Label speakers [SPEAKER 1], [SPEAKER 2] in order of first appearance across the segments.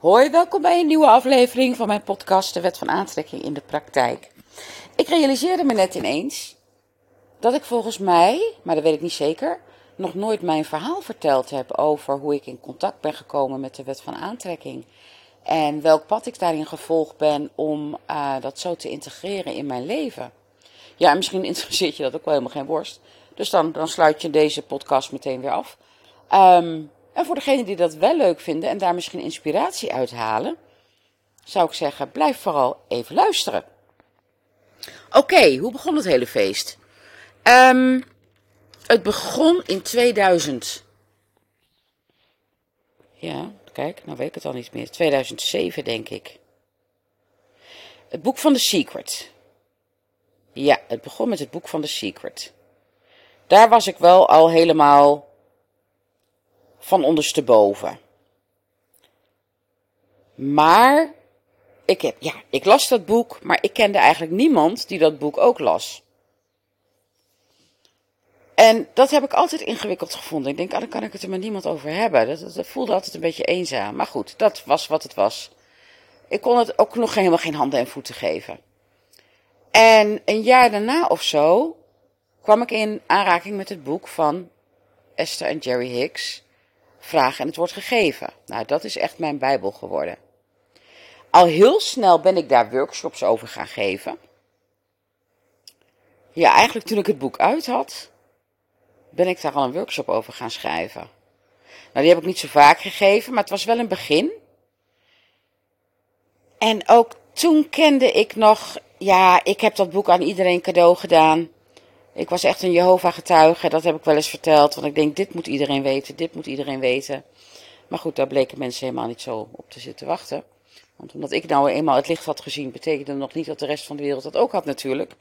[SPEAKER 1] Hoi, welkom bij een nieuwe aflevering van mijn podcast De Wet van Aantrekking in de Praktijk. Ik realiseerde me net ineens dat ik volgens mij, maar dat weet ik niet zeker, nog nooit mijn verhaal verteld heb over hoe ik in contact ben gekomen met de Wet van Aantrekking. En welk pad ik daarin gevolgd ben om uh, dat zo te integreren in mijn leven. Ja, en misschien interesseert je dat ook wel helemaal geen worst. Dus dan, dan sluit je deze podcast meteen weer af. Um, en voor degenen die dat wel leuk vinden en daar misschien inspiratie uit halen, zou ik zeggen: blijf vooral even luisteren. Oké, hoe begon het hele feest? Um, het begon in 2000. Ja, kijk, nou weet ik het al niet meer. 2007, denk ik. Het boek van The Secret. Ja, het begon met het boek van The Secret. Daar was ik wel al helemaal van ondersteboven. Maar ik, heb, ja, ik las dat boek, maar ik kende eigenlijk niemand die dat boek ook las. En dat heb ik altijd ingewikkeld gevonden. Ik denk, ah, dan kan ik het er met niemand over hebben. Dat, dat, voelde altijd een beetje eenzaam. Maar goed, dat was wat het was. Ik kon het ook nog helemaal geen handen en voeten geven. En een jaar daarna of zo kwam ik in aanraking met het boek van Esther en Jerry Hicks. Vraag en het wordt gegeven. Nou, dat is echt mijn Bijbel geworden. Al heel snel ben ik daar workshops over gaan geven. Ja, eigenlijk toen ik het boek uit had, ben ik daar al een workshop over gaan schrijven. Nou, die heb ik niet zo vaak gegeven, maar het was wel een begin. En ook toen kende ik nog, ja, ik heb dat boek aan iedereen cadeau gedaan. Ik was echt een Jehovah-getuige, dat heb ik wel eens verteld. Want ik denk, dit moet iedereen weten, dit moet iedereen weten. Maar goed, daar bleken mensen helemaal niet zo op te zitten wachten. Want omdat ik nou eenmaal het licht had gezien, betekende nog niet dat de rest van de wereld dat ook had natuurlijk.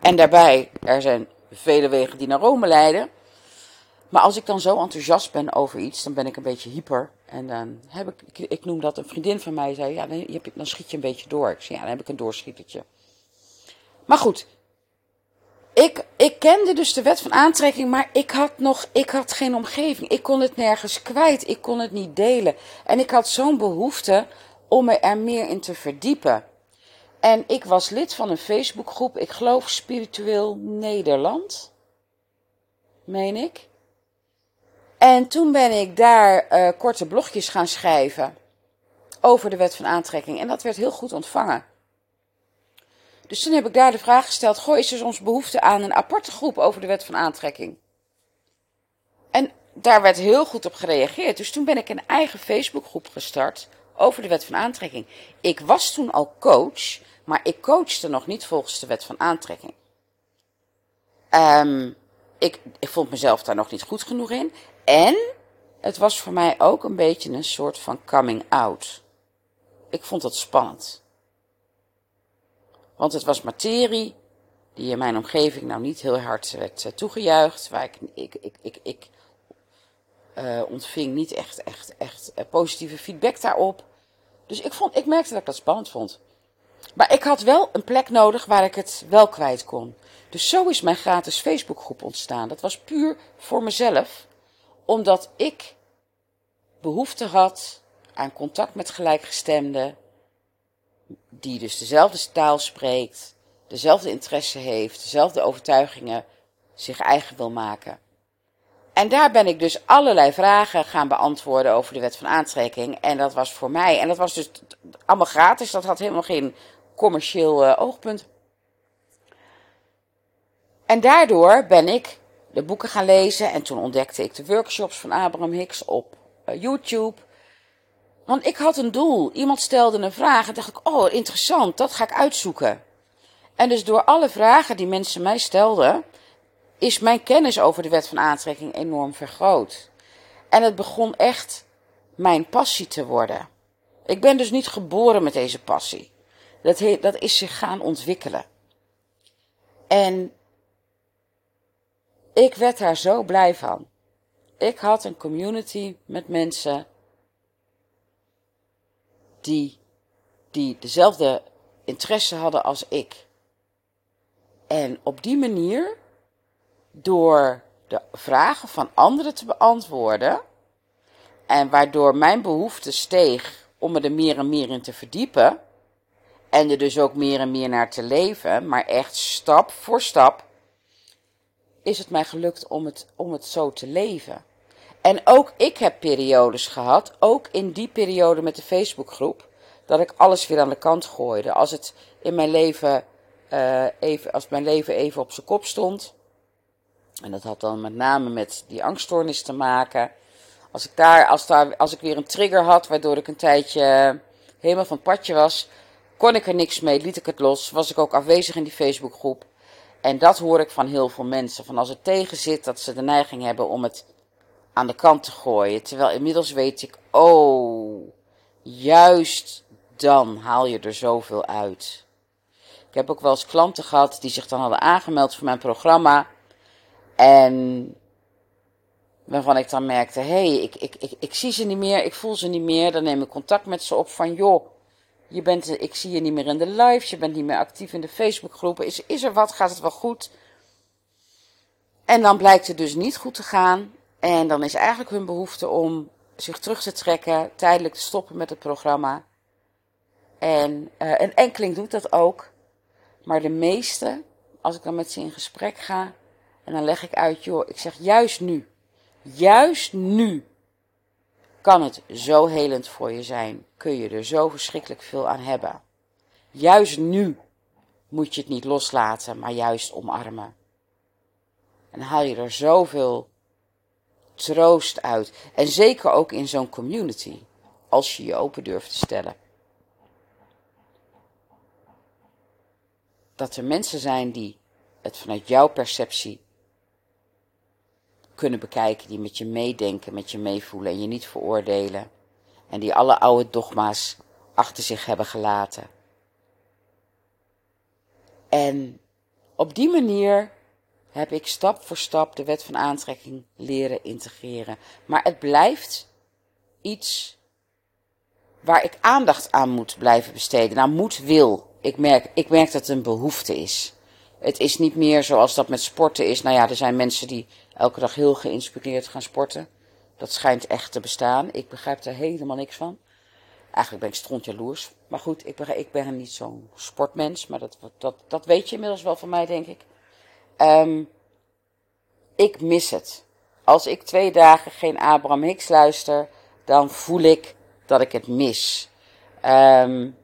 [SPEAKER 1] En daarbij, er zijn vele wegen die naar Rome leiden. Maar als ik dan zo enthousiast ben over iets, dan ben ik een beetje hyper. En dan heb ik, ik, noem dat, een vriendin van mij zei, ja, dan, dan schiet je een beetje door. Ik zei, ja, dan heb ik een doorschietertje. Maar goed, ik, ik kende dus de wet van aantrekking, maar ik had nog, ik had geen omgeving. Ik kon het nergens kwijt. Ik kon het niet delen. En ik had zo'n behoefte om me er meer in te verdiepen. En ik was lid van een Facebookgroep, ik geloof Spiritueel Nederland. Meen ik. En toen ben ik daar uh, korte blogjes gaan schrijven over de wet van aantrekking. En dat werd heel goed ontvangen. Dus toen heb ik daar de vraag gesteld: Goh, is er soms behoefte aan een aparte groep over de wet van aantrekking? En daar werd heel goed op gereageerd. Dus toen ben ik een eigen Facebookgroep gestart over de wet van aantrekking. Ik was toen al coach, maar ik coachte nog niet volgens de wet van aantrekking. Um, ik, ik vond mezelf daar nog niet goed genoeg in. En het was voor mij ook een beetje een soort van coming out. Ik vond het spannend. Want het was materie die in mijn omgeving nou niet heel hard werd uh, toegejuicht. Waar ik, ik, ik, ik, ik uh, ontving niet echt, echt, echt uh, positieve feedback daarop. Dus ik, vond, ik merkte dat ik dat spannend vond. Maar ik had wel een plek nodig waar ik het wel kwijt kon. Dus zo is mijn gratis Facebookgroep ontstaan. Dat was puur voor mezelf, omdat ik behoefte had aan contact met gelijkgestemden, die dus dezelfde taal spreekt, dezelfde interesse heeft, dezelfde overtuigingen zich eigen wil maken. En daar ben ik dus allerlei vragen gaan beantwoorden over de wet van aantrekking. En dat was voor mij, en dat was dus allemaal gratis, dat had helemaal geen commercieel uh, oogpunt. En daardoor ben ik de boeken gaan lezen en toen ontdekte ik de workshops van Abraham Hicks op uh, YouTube. Want ik had een doel. Iemand stelde een vraag en dacht ik, oh interessant, dat ga ik uitzoeken. En dus door alle vragen die mensen mij stelden, is mijn kennis over de wet van aantrekking enorm vergroot. En het begon echt mijn passie te worden. Ik ben dus niet geboren met deze passie. Dat, dat is zich gaan ontwikkelen. En ik werd daar zo blij van. Ik had een community met mensen die, die dezelfde interesse hadden als ik. En op die manier, door de vragen van anderen te beantwoorden, en waardoor mijn behoefte steeg om me er meer en meer in te verdiepen. En er dus ook meer en meer naar te leven. Maar echt stap voor stap is het mij gelukt om het, om het zo te leven. En ook ik heb periodes gehad, ook in die periode met de Facebookgroep, dat ik alles weer aan de kant gooide. Als het in mijn leven, uh, even, als mijn leven even op zijn kop stond. En dat had dan met name met die angststoornis te maken. Als ik, daar, als, daar, als ik weer een trigger had, waardoor ik een tijdje helemaal van het padje was, kon ik er niks mee, liet ik het los, was ik ook afwezig in die Facebookgroep. En dat hoor ik van heel veel mensen. Van als het tegen zit, dat ze de neiging hebben om het aan de kant te gooien. Terwijl inmiddels weet ik, oh, juist dan haal je er zoveel uit. Ik heb ook wel eens klanten gehad die zich dan hadden aangemeld voor mijn programma. En waarvan ik dan merkte, hé, hey, ik, ik, ik, ik zie ze niet meer, ik voel ze niet meer. Dan neem ik contact met ze op van, joh, je bent, ik zie je niet meer in de live, je bent niet meer actief in de Facebookgroepen. Is, is er wat, gaat het wel goed? En dan blijkt het dus niet goed te gaan. En dan is eigenlijk hun behoefte om zich terug te trekken, tijdelijk te stoppen met het programma. En uh, een enkeling doet dat ook. Maar de meeste, als ik dan met ze in gesprek ga, en dan leg ik uit, joh, ik zeg juist nu, juist nu kan het zo helend voor je zijn, kun je er zo verschrikkelijk veel aan hebben. Juist nu moet je het niet loslaten, maar juist omarmen. En haal je er zoveel troost uit. En zeker ook in zo'n community, als je je open durft te stellen. Dat er mensen zijn die het vanuit jouw perceptie kunnen bekijken, die met je meedenken, met je meevoelen en je niet veroordelen. En die alle oude dogma's achter zich hebben gelaten. En op die manier heb ik stap voor stap de wet van aantrekking leren integreren. Maar het blijft iets waar ik aandacht aan moet blijven besteden. Nou, moet wil. Ik merk, ik merk dat het een behoefte is. Het is niet meer zoals dat met sporten is. Nou ja, er zijn mensen die elke dag heel geïnspireerd gaan sporten. Dat schijnt echt te bestaan. Ik begrijp er helemaal niks van. Eigenlijk ben ik strontjaloers. Maar goed, ik ben, ik ben niet zo'n sportmens. Maar dat, dat, dat weet je inmiddels wel van mij, denk ik. Um, ik mis het. Als ik twee dagen geen Abraham Hicks luister, dan voel ik dat ik het mis. Um,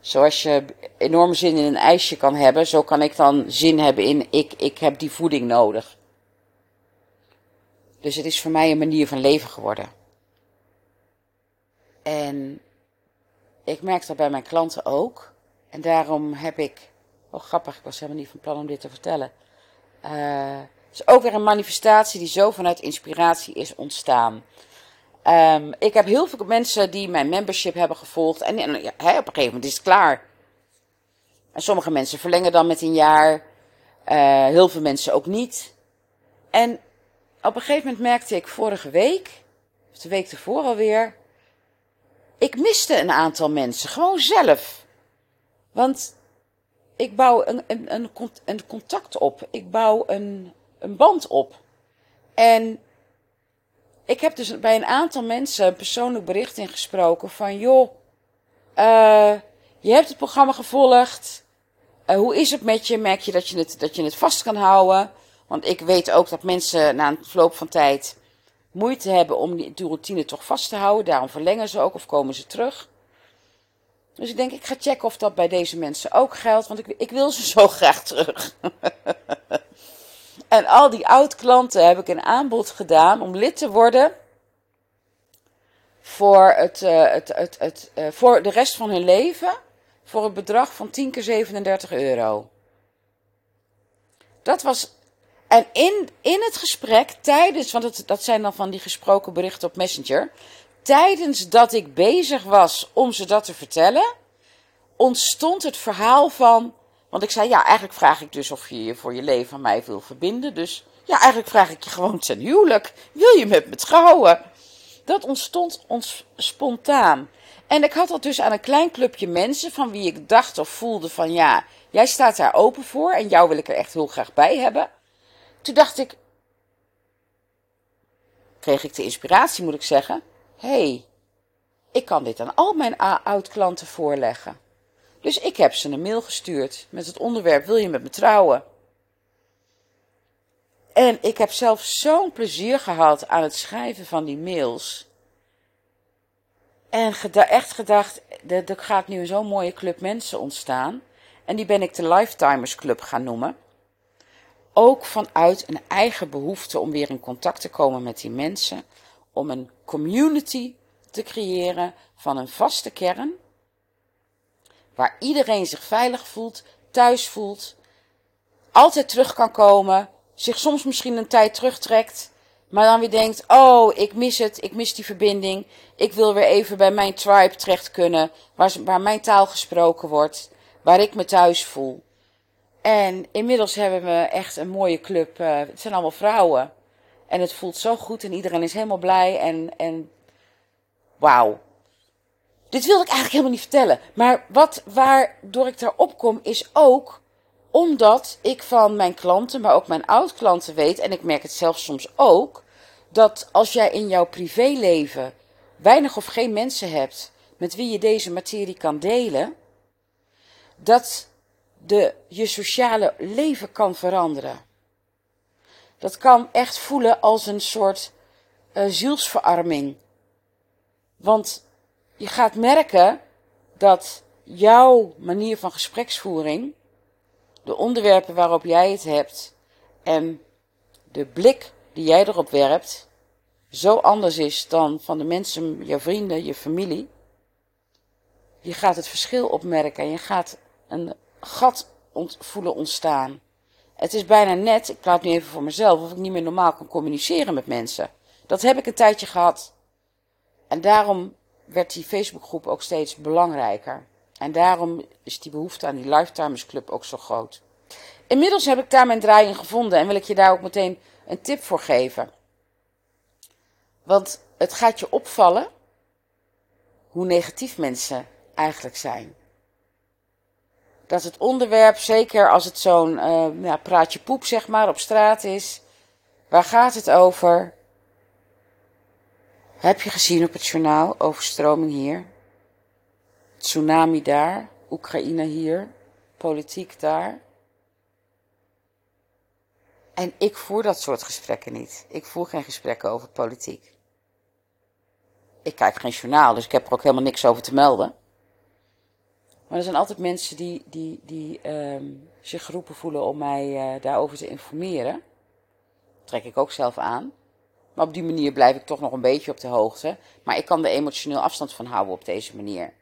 [SPEAKER 1] Zoals je enorm zin in een ijsje kan hebben, zo kan ik dan zin hebben in ik, ik heb die voeding nodig. Dus het is voor mij een manier van leven geworden. En ik merk dat bij mijn klanten ook. En daarom heb ik. Oh, grappig, ik was helemaal niet van plan om dit te vertellen. Uh, het is ook weer een manifestatie die zo vanuit inspiratie is ontstaan. Um, ik heb heel veel mensen die mijn membership hebben gevolgd. En, en op een gegeven moment is het klaar. En sommige mensen verlengen dan met een jaar. Uh, heel veel mensen ook niet. En op een gegeven moment merkte ik vorige week, of de week ervoor alweer. Ik miste een aantal mensen, gewoon zelf. Want ik bouw een, een, een, een contact op. Ik bouw een, een band op. En ik heb dus bij een aantal mensen een persoonlijk bericht ingesproken van joh, uh, je hebt het programma gevolgd. Uh, hoe is het met je? Merk je dat je, het, dat je het vast kan houden? Want ik weet ook dat mensen na een verloop van tijd moeite hebben om die routine toch vast te houden. Daarom verlengen ze ook of komen ze terug. Dus ik denk, ik ga checken of dat bij deze mensen ook geldt, want ik, ik wil ze zo graag terug. En al die oud-klanten heb ik een aanbod gedaan om lid te worden voor, het, uh, het, het, het, uh, voor de rest van hun leven voor het bedrag van 10 keer 37 euro. Dat was. En in, in het gesprek, tijdens, want het, dat zijn dan van die gesproken berichten op Messenger. Tijdens dat ik bezig was om ze dat te vertellen, ontstond het verhaal van want ik zei, ja, eigenlijk vraag ik dus of je je voor je leven aan mij wil verbinden. Dus ja, eigenlijk vraag ik je gewoon ten huwelijk. Wil je met me trouwen? Dat ontstond ons spontaan. En ik had dat dus aan een klein clubje mensen van wie ik dacht of voelde van ja, jij staat daar open voor en jou wil ik er echt heel graag bij hebben. Toen dacht ik, kreeg ik de inspiratie moet ik zeggen, hey, ik kan dit aan al mijn oud-klanten voorleggen. Dus ik heb ze een mail gestuurd met het onderwerp: Wil je met me trouwen? En ik heb zelf zo'n plezier gehad aan het schrijven van die mails. En echt gedacht, er gaat nu zo'n mooie club mensen ontstaan. En die ben ik de Lifetimers Club gaan noemen. Ook vanuit een eigen behoefte om weer in contact te komen met die mensen. Om een community te creëren van een vaste kern. Waar iedereen zich veilig voelt, thuis voelt. Altijd terug kan komen. Zich soms misschien een tijd terugtrekt. Maar dan weer denkt: Oh, ik mis het. Ik mis die verbinding. Ik wil weer even bij mijn tribe terecht kunnen. Waar, waar mijn taal gesproken wordt. Waar ik me thuis voel. En inmiddels hebben we echt een mooie club. Uh, het zijn allemaal vrouwen. En het voelt zo goed en iedereen is helemaal blij. En, en wauw. Dit wilde ik eigenlijk helemaal niet vertellen. Maar wat, waardoor ik daarop kom, is ook omdat ik van mijn klanten, maar ook mijn oud-klanten weet, en ik merk het zelf soms ook, dat als jij in jouw privéleven weinig of geen mensen hebt met wie je deze materie kan delen, dat de, je sociale leven kan veranderen. Dat kan echt voelen als een soort uh, zielsverarming. Want je gaat merken dat jouw manier van gespreksvoering, de onderwerpen waarop jij het hebt en de blik die jij erop werpt, zo anders is dan van de mensen, je vrienden, je familie. Je gaat het verschil opmerken en je gaat een gat voelen ontstaan. Het is bijna net, ik praat nu even voor mezelf, of ik niet meer normaal kan communiceren met mensen. Dat heb ik een tijdje gehad. En daarom werd die Facebookgroep ook steeds belangrijker. En daarom is die behoefte aan die Lifetimers Club ook zo groot. Inmiddels heb ik daar mijn draai in gevonden en wil ik je daar ook meteen een tip voor geven. Want het gaat je opvallen hoe negatief mensen eigenlijk zijn dat het onderwerp, zeker als het zo'n uh, ja, praatje poep zeg maar op straat is, waar gaat het over? Heb je gezien op het journaal overstroming hier? Tsunami daar, Oekraïne hier, politiek daar. En ik voer dat soort gesprekken niet. Ik voer geen gesprekken over politiek. Ik kijk geen journaal, dus ik heb er ook helemaal niks over te melden. Maar er zijn altijd mensen die, die, die ehm, zich geroepen voelen om mij uh, daarover te informeren. Trek ik ook zelf aan. Maar op die manier blijf ik toch nog een beetje op de hoogte. Maar ik kan er emotioneel afstand van houden op deze manier.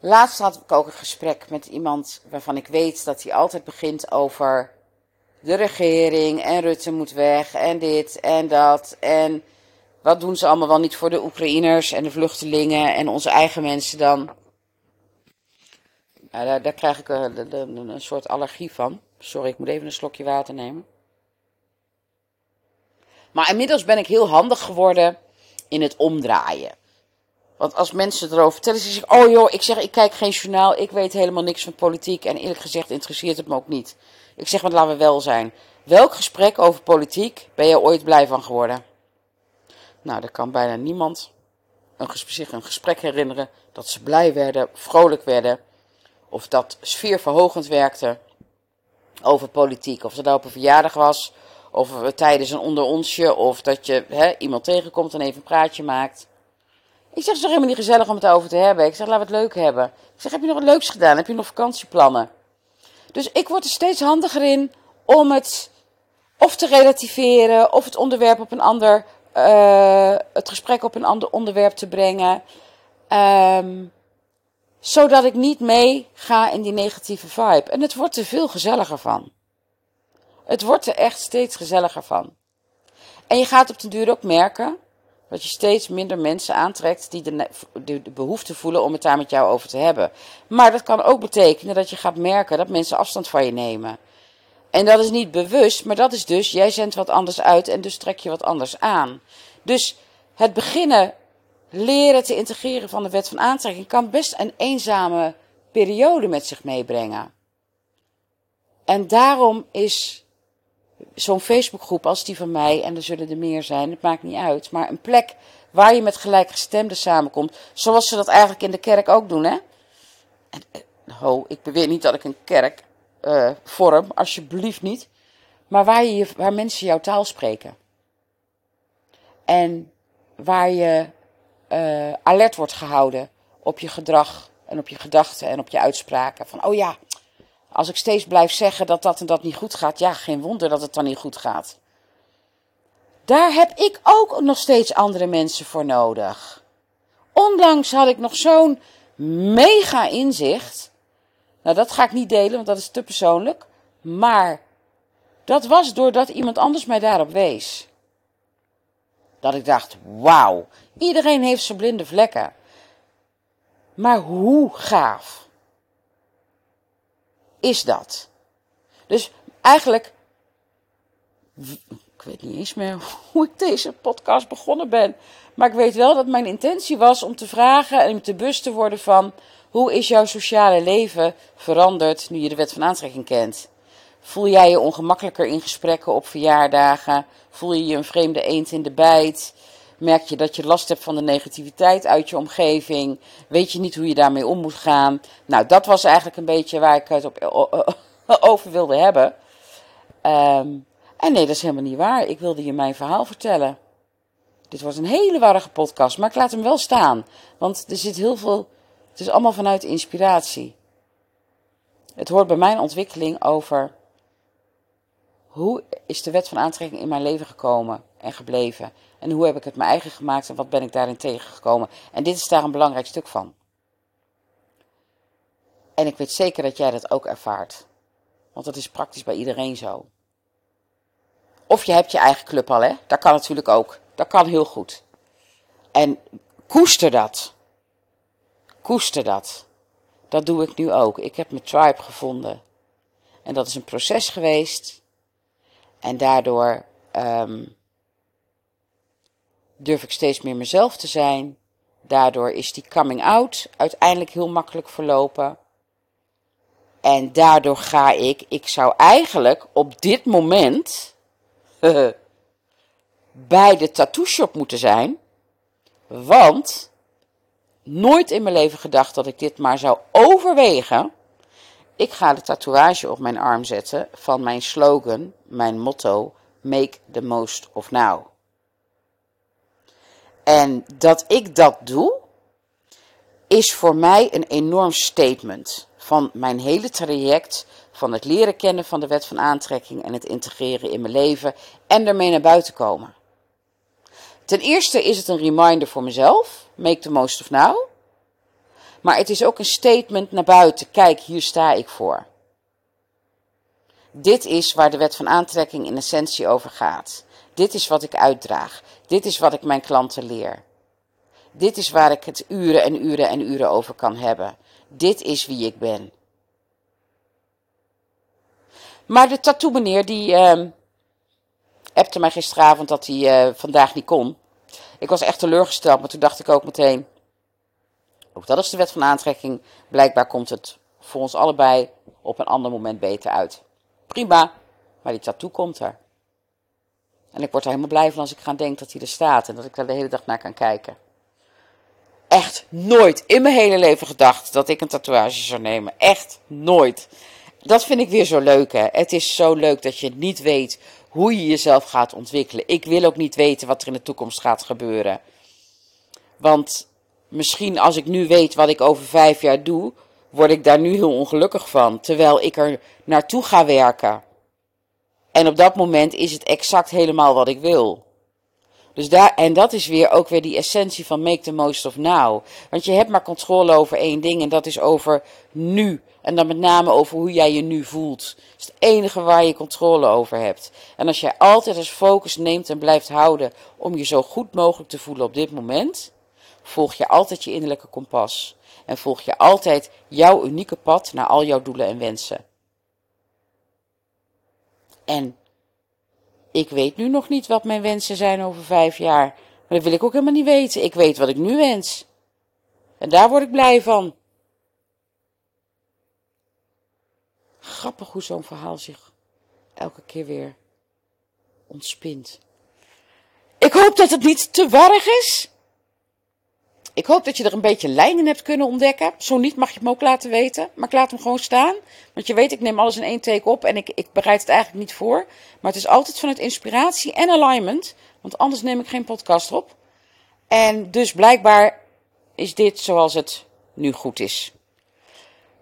[SPEAKER 1] Laatst had ik ook een gesprek met iemand waarvan ik weet dat hij altijd begint over de regering en Rutte moet weg en dit en dat. En wat doen ze allemaal wel niet voor de Oekraïners en de vluchtelingen en onze eigen mensen dan. Daar, daar krijg ik een, soort allergie van. Sorry, ik moet even een slokje water nemen. Maar inmiddels ben ik heel handig geworden in het omdraaien. Want als mensen erover vertellen, ze zeggen: Oh joh, ik zeg, ik kijk geen journaal, ik weet helemaal niks van politiek. En eerlijk gezegd interesseert het me ook niet. Ik zeg, want laten we wel zijn. Welk gesprek over politiek ben je ooit blij van geworden? Nou, er kan bijna niemand een, zich een gesprek herinneren dat ze blij werden, vrolijk werden of dat sfeerverhogend werkte over politiek. Of het nou op een verjaardag was, of tijdens een onder onsje, of dat je hè, iemand tegenkomt en even een praatje maakt. Ik zeg, het is toch helemaal niet gezellig om het over te hebben. Ik zeg, laten we het leuk hebben. Ik zeg, heb je nog wat leuks gedaan? Heb je nog vakantieplannen? Dus ik word er steeds handiger in om het of te relativeren, of het onderwerp op een ander, uh, het gesprek op een ander onderwerp te brengen. Um, zodat ik niet mee ga in die negatieve vibe. En het wordt er veel gezelliger van. Het wordt er echt steeds gezelliger van. En je gaat op den duur ook merken dat je steeds minder mensen aantrekt die de, de, de, behoefte voelen om het daar met jou over te hebben. Maar dat kan ook betekenen dat je gaat merken dat mensen afstand van je nemen. En dat is niet bewust, maar dat is dus, jij zendt wat anders uit en dus trek je wat anders aan. Dus het beginnen leren te integreren van de wet van aantrekking kan best een eenzame periode met zich meebrengen. En daarom is zo'n Facebookgroep als die van mij, en er zullen er meer zijn, het maakt niet uit, maar een plek waar je met gelijkgestemden samenkomt. Zoals ze dat eigenlijk in de kerk ook doen, hè? Eh, ho, ik beweer niet dat ik een kerk uh, vorm, alsjeblieft niet. Maar waar, je, waar mensen jouw taal spreken. En waar je uh, alert wordt gehouden op je gedrag en op je gedachten en op je uitspraken. Van, oh ja, als ik steeds blijf zeggen dat dat en dat niet goed gaat, ja, geen wonder dat het dan niet goed gaat. Daar heb ik ook nog steeds andere mensen voor nodig. Onlangs had ik nog zo'n mega inzicht. Nou, dat ga ik niet delen, want dat is te persoonlijk. Maar dat was doordat iemand anders mij daarop wees. Dat ik dacht: wauw, iedereen heeft zijn blinde vlekken. Maar hoe gaaf is dat? Dus eigenlijk ik weet niet eens meer hoe ik deze podcast begonnen ben. Maar ik weet wel dat mijn intentie was om te vragen en om te bewust te worden van hoe is jouw sociale leven veranderd nu je de wet van aantrekking kent? Voel jij je ongemakkelijker in gesprekken op verjaardagen? Voel je je een vreemde eend in de bijt? Merk je dat je last hebt van de negativiteit uit je omgeving? Weet je niet hoe je daarmee om moet gaan? Nou, dat was eigenlijk een beetje waar ik het op, over wilde hebben. Um, en nee, dat is helemaal niet waar. Ik wilde je mijn verhaal vertellen. Dit wordt een hele warrige podcast, maar ik laat hem wel staan. Want er zit heel veel. Het is allemaal vanuit inspiratie. Het hoort bij mijn ontwikkeling over. Hoe is de wet van aantrekking in mijn leven gekomen en gebleven? En hoe heb ik het mijn eigen gemaakt en wat ben ik daarin tegengekomen? En dit is daar een belangrijk stuk van. En ik weet zeker dat jij dat ook ervaart. Want dat is praktisch bij iedereen zo. Of je hebt je eigen club al, hè? Dat kan natuurlijk ook. Dat kan heel goed. En koester dat. Koester dat. Dat doe ik nu ook. Ik heb mijn tribe gevonden. En dat is een proces geweest. En daardoor um, durf ik steeds meer mezelf te zijn. Daardoor is die coming out uiteindelijk heel makkelijk verlopen. En daardoor ga ik, ik zou eigenlijk op dit moment bij de tattoo shop moeten zijn. Want nooit in mijn leven gedacht dat ik dit maar zou overwegen. Ik ga de tatoeage op mijn arm zetten van mijn slogan, mijn motto: Make the most of now. En dat ik dat doe, is voor mij een enorm statement van mijn hele traject van het leren kennen van de wet van aantrekking en het integreren in mijn leven en ermee naar buiten komen. Ten eerste is het een reminder voor mezelf, make the most of now. Maar het is ook een statement naar buiten, kijk, hier sta ik voor. Dit is waar de wet van aantrekking in essentie over gaat. Dit is wat ik uitdraag. Dit is wat ik mijn klanten leer. Dit is waar ik het uren en uren en uren over kan hebben. Dit is wie ik ben. Maar de tattoo meneer die uh, appte mij gisteravond dat hij uh, vandaag niet kon. Ik was echt teleurgesteld, maar toen dacht ik ook meteen... Ook dat is de wet van aantrekking. Blijkbaar komt het voor ons allebei op een ander moment beter uit. Prima, maar die tattoo komt er. En ik word er helemaal blij van als ik ga denken dat hij er staat en dat ik daar de hele dag naar kan kijken. Echt nooit in mijn hele leven gedacht dat ik een tatoeage zou nemen. Echt nooit. Dat vind ik weer zo leuk, hè. Het is zo leuk dat je niet weet hoe je jezelf gaat ontwikkelen. Ik wil ook niet weten wat er in de toekomst gaat gebeuren. Want misschien als ik nu weet wat ik over vijf jaar doe, word ik daar nu heel ongelukkig van. Terwijl ik er naartoe ga werken. En op dat moment is het exact helemaal wat ik wil. Dus daar, en dat is weer ook weer die essentie van make the most of now. Want je hebt maar controle over één ding en dat is over nu. En dan met name over hoe jij je nu voelt. Dat is het enige waar je controle over hebt. En als jij altijd als focus neemt en blijft houden om je zo goed mogelijk te voelen op dit moment, volg je altijd je innerlijke kompas. En volg je altijd jouw unieke pad naar al jouw doelen en wensen. En ik weet nu nog niet wat mijn wensen zijn over vijf jaar. Maar dat wil ik ook helemaal niet weten. Ik weet wat ik nu wens. En daar word ik blij van. Grappig hoe zo'n verhaal zich elke keer weer ontspint. Ik hoop dat het niet te warrig is. Ik hoop dat je er een beetje lijnen hebt kunnen ontdekken. Zo niet mag je hem ook laten weten. Maar ik laat hem gewoon staan. Want je weet, ik neem alles in één take op en ik, ik bereid het eigenlijk niet voor. Maar het is altijd vanuit inspiratie en alignment. Want anders neem ik geen podcast op. En dus blijkbaar is dit zoals het nu goed is.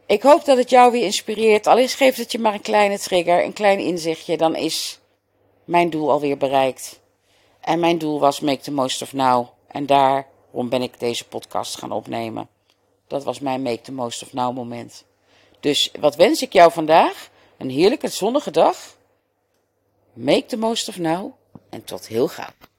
[SPEAKER 1] Ik hoop dat het jou weer inspireert. Al is geeft het je maar een kleine trigger, een klein inzichtje. Dan is mijn doel alweer bereikt. En mijn doel was make the most of now. En daarom ben ik deze podcast gaan opnemen. Dat was mijn make the most of now moment. Dus wat wens ik jou vandaag? Een heerlijke zonnige dag. Make the most of now. En tot heel gauw.